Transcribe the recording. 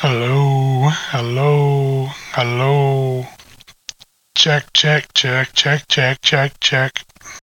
Hello, hello, hello. Check, check, check, check, check, check, check.